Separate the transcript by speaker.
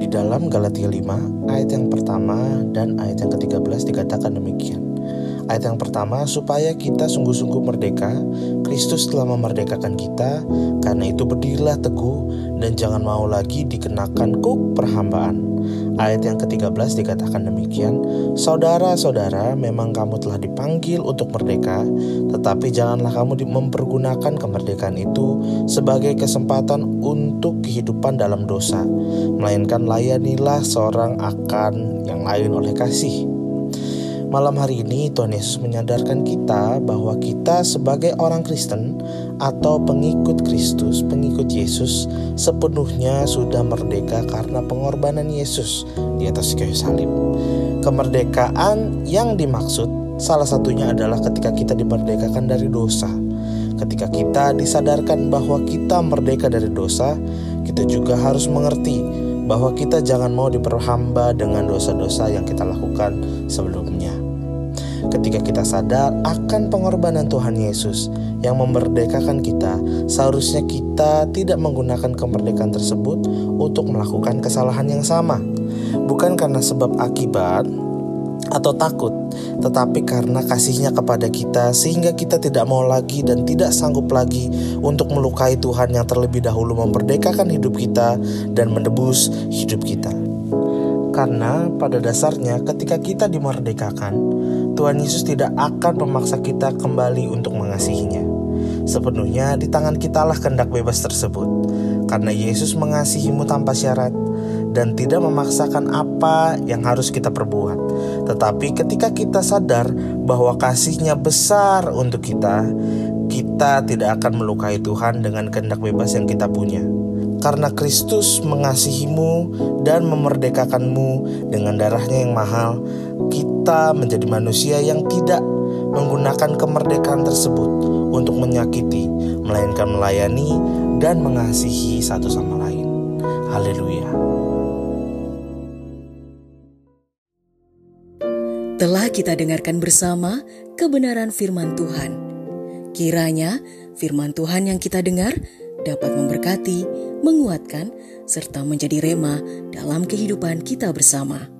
Speaker 1: Di dalam Galatia 5 ayat yang pertama dan ayat yang ke-13 dikatakan demikian Ayat yang pertama, supaya kita sungguh-sungguh merdeka, Kristus telah memerdekakan kita, karena itu berdirilah teguh dan jangan mau lagi dikenakan kuk perhambaan. Ayat yang ke-13 dikatakan demikian, Saudara-saudara, memang kamu telah dipanggil untuk merdeka, tetapi janganlah kamu mempergunakan kemerdekaan itu sebagai kesempatan untuk kehidupan dalam dosa, melainkan layanilah seorang akan yang lain oleh kasih. Malam hari ini Tuhan Yesus menyadarkan kita bahwa kita sebagai orang Kristen atau pengikut Kristus, pengikut Yesus sepenuhnya sudah merdeka karena pengorbanan Yesus di atas kayu salib. Kemerdekaan yang dimaksud salah satunya adalah ketika kita dimerdekakan dari dosa. Ketika kita disadarkan bahwa kita merdeka dari dosa, kita juga harus mengerti bahwa kita jangan mau diperhamba dengan dosa-dosa yang kita lakukan sebelumnya. Ketika kita sadar akan pengorbanan Tuhan Yesus yang memerdekakan kita, seharusnya kita tidak menggunakan kemerdekaan tersebut untuk melakukan kesalahan yang sama, bukan karena sebab akibat atau takut, tetapi karena kasihnya kepada kita sehingga kita tidak mau lagi dan tidak sanggup lagi untuk melukai Tuhan yang terlebih dahulu memerdekakan hidup kita dan menebus hidup kita. Karena pada dasarnya ketika kita dimerdekakan, Tuhan Yesus tidak akan memaksa kita kembali untuk mengasihinya. Sepenuhnya di tangan kitalah kehendak bebas tersebut. Karena Yesus mengasihimu tanpa syarat dan tidak memaksakan apa yang harus kita perbuat. Tetapi ketika kita sadar bahwa kasihnya besar untuk kita, kita tidak akan melukai Tuhan dengan kehendak bebas yang kita punya karena Kristus mengasihimu dan memerdekakanmu dengan darahnya yang mahal, kita menjadi manusia yang tidak menggunakan kemerdekaan tersebut untuk menyakiti, melainkan melayani dan mengasihi satu sama lain. Haleluya.
Speaker 2: Telah kita dengarkan bersama kebenaran firman Tuhan. Kiranya firman Tuhan yang kita dengar dapat memberkati, menguatkan, serta menjadi rema dalam kehidupan kita bersama.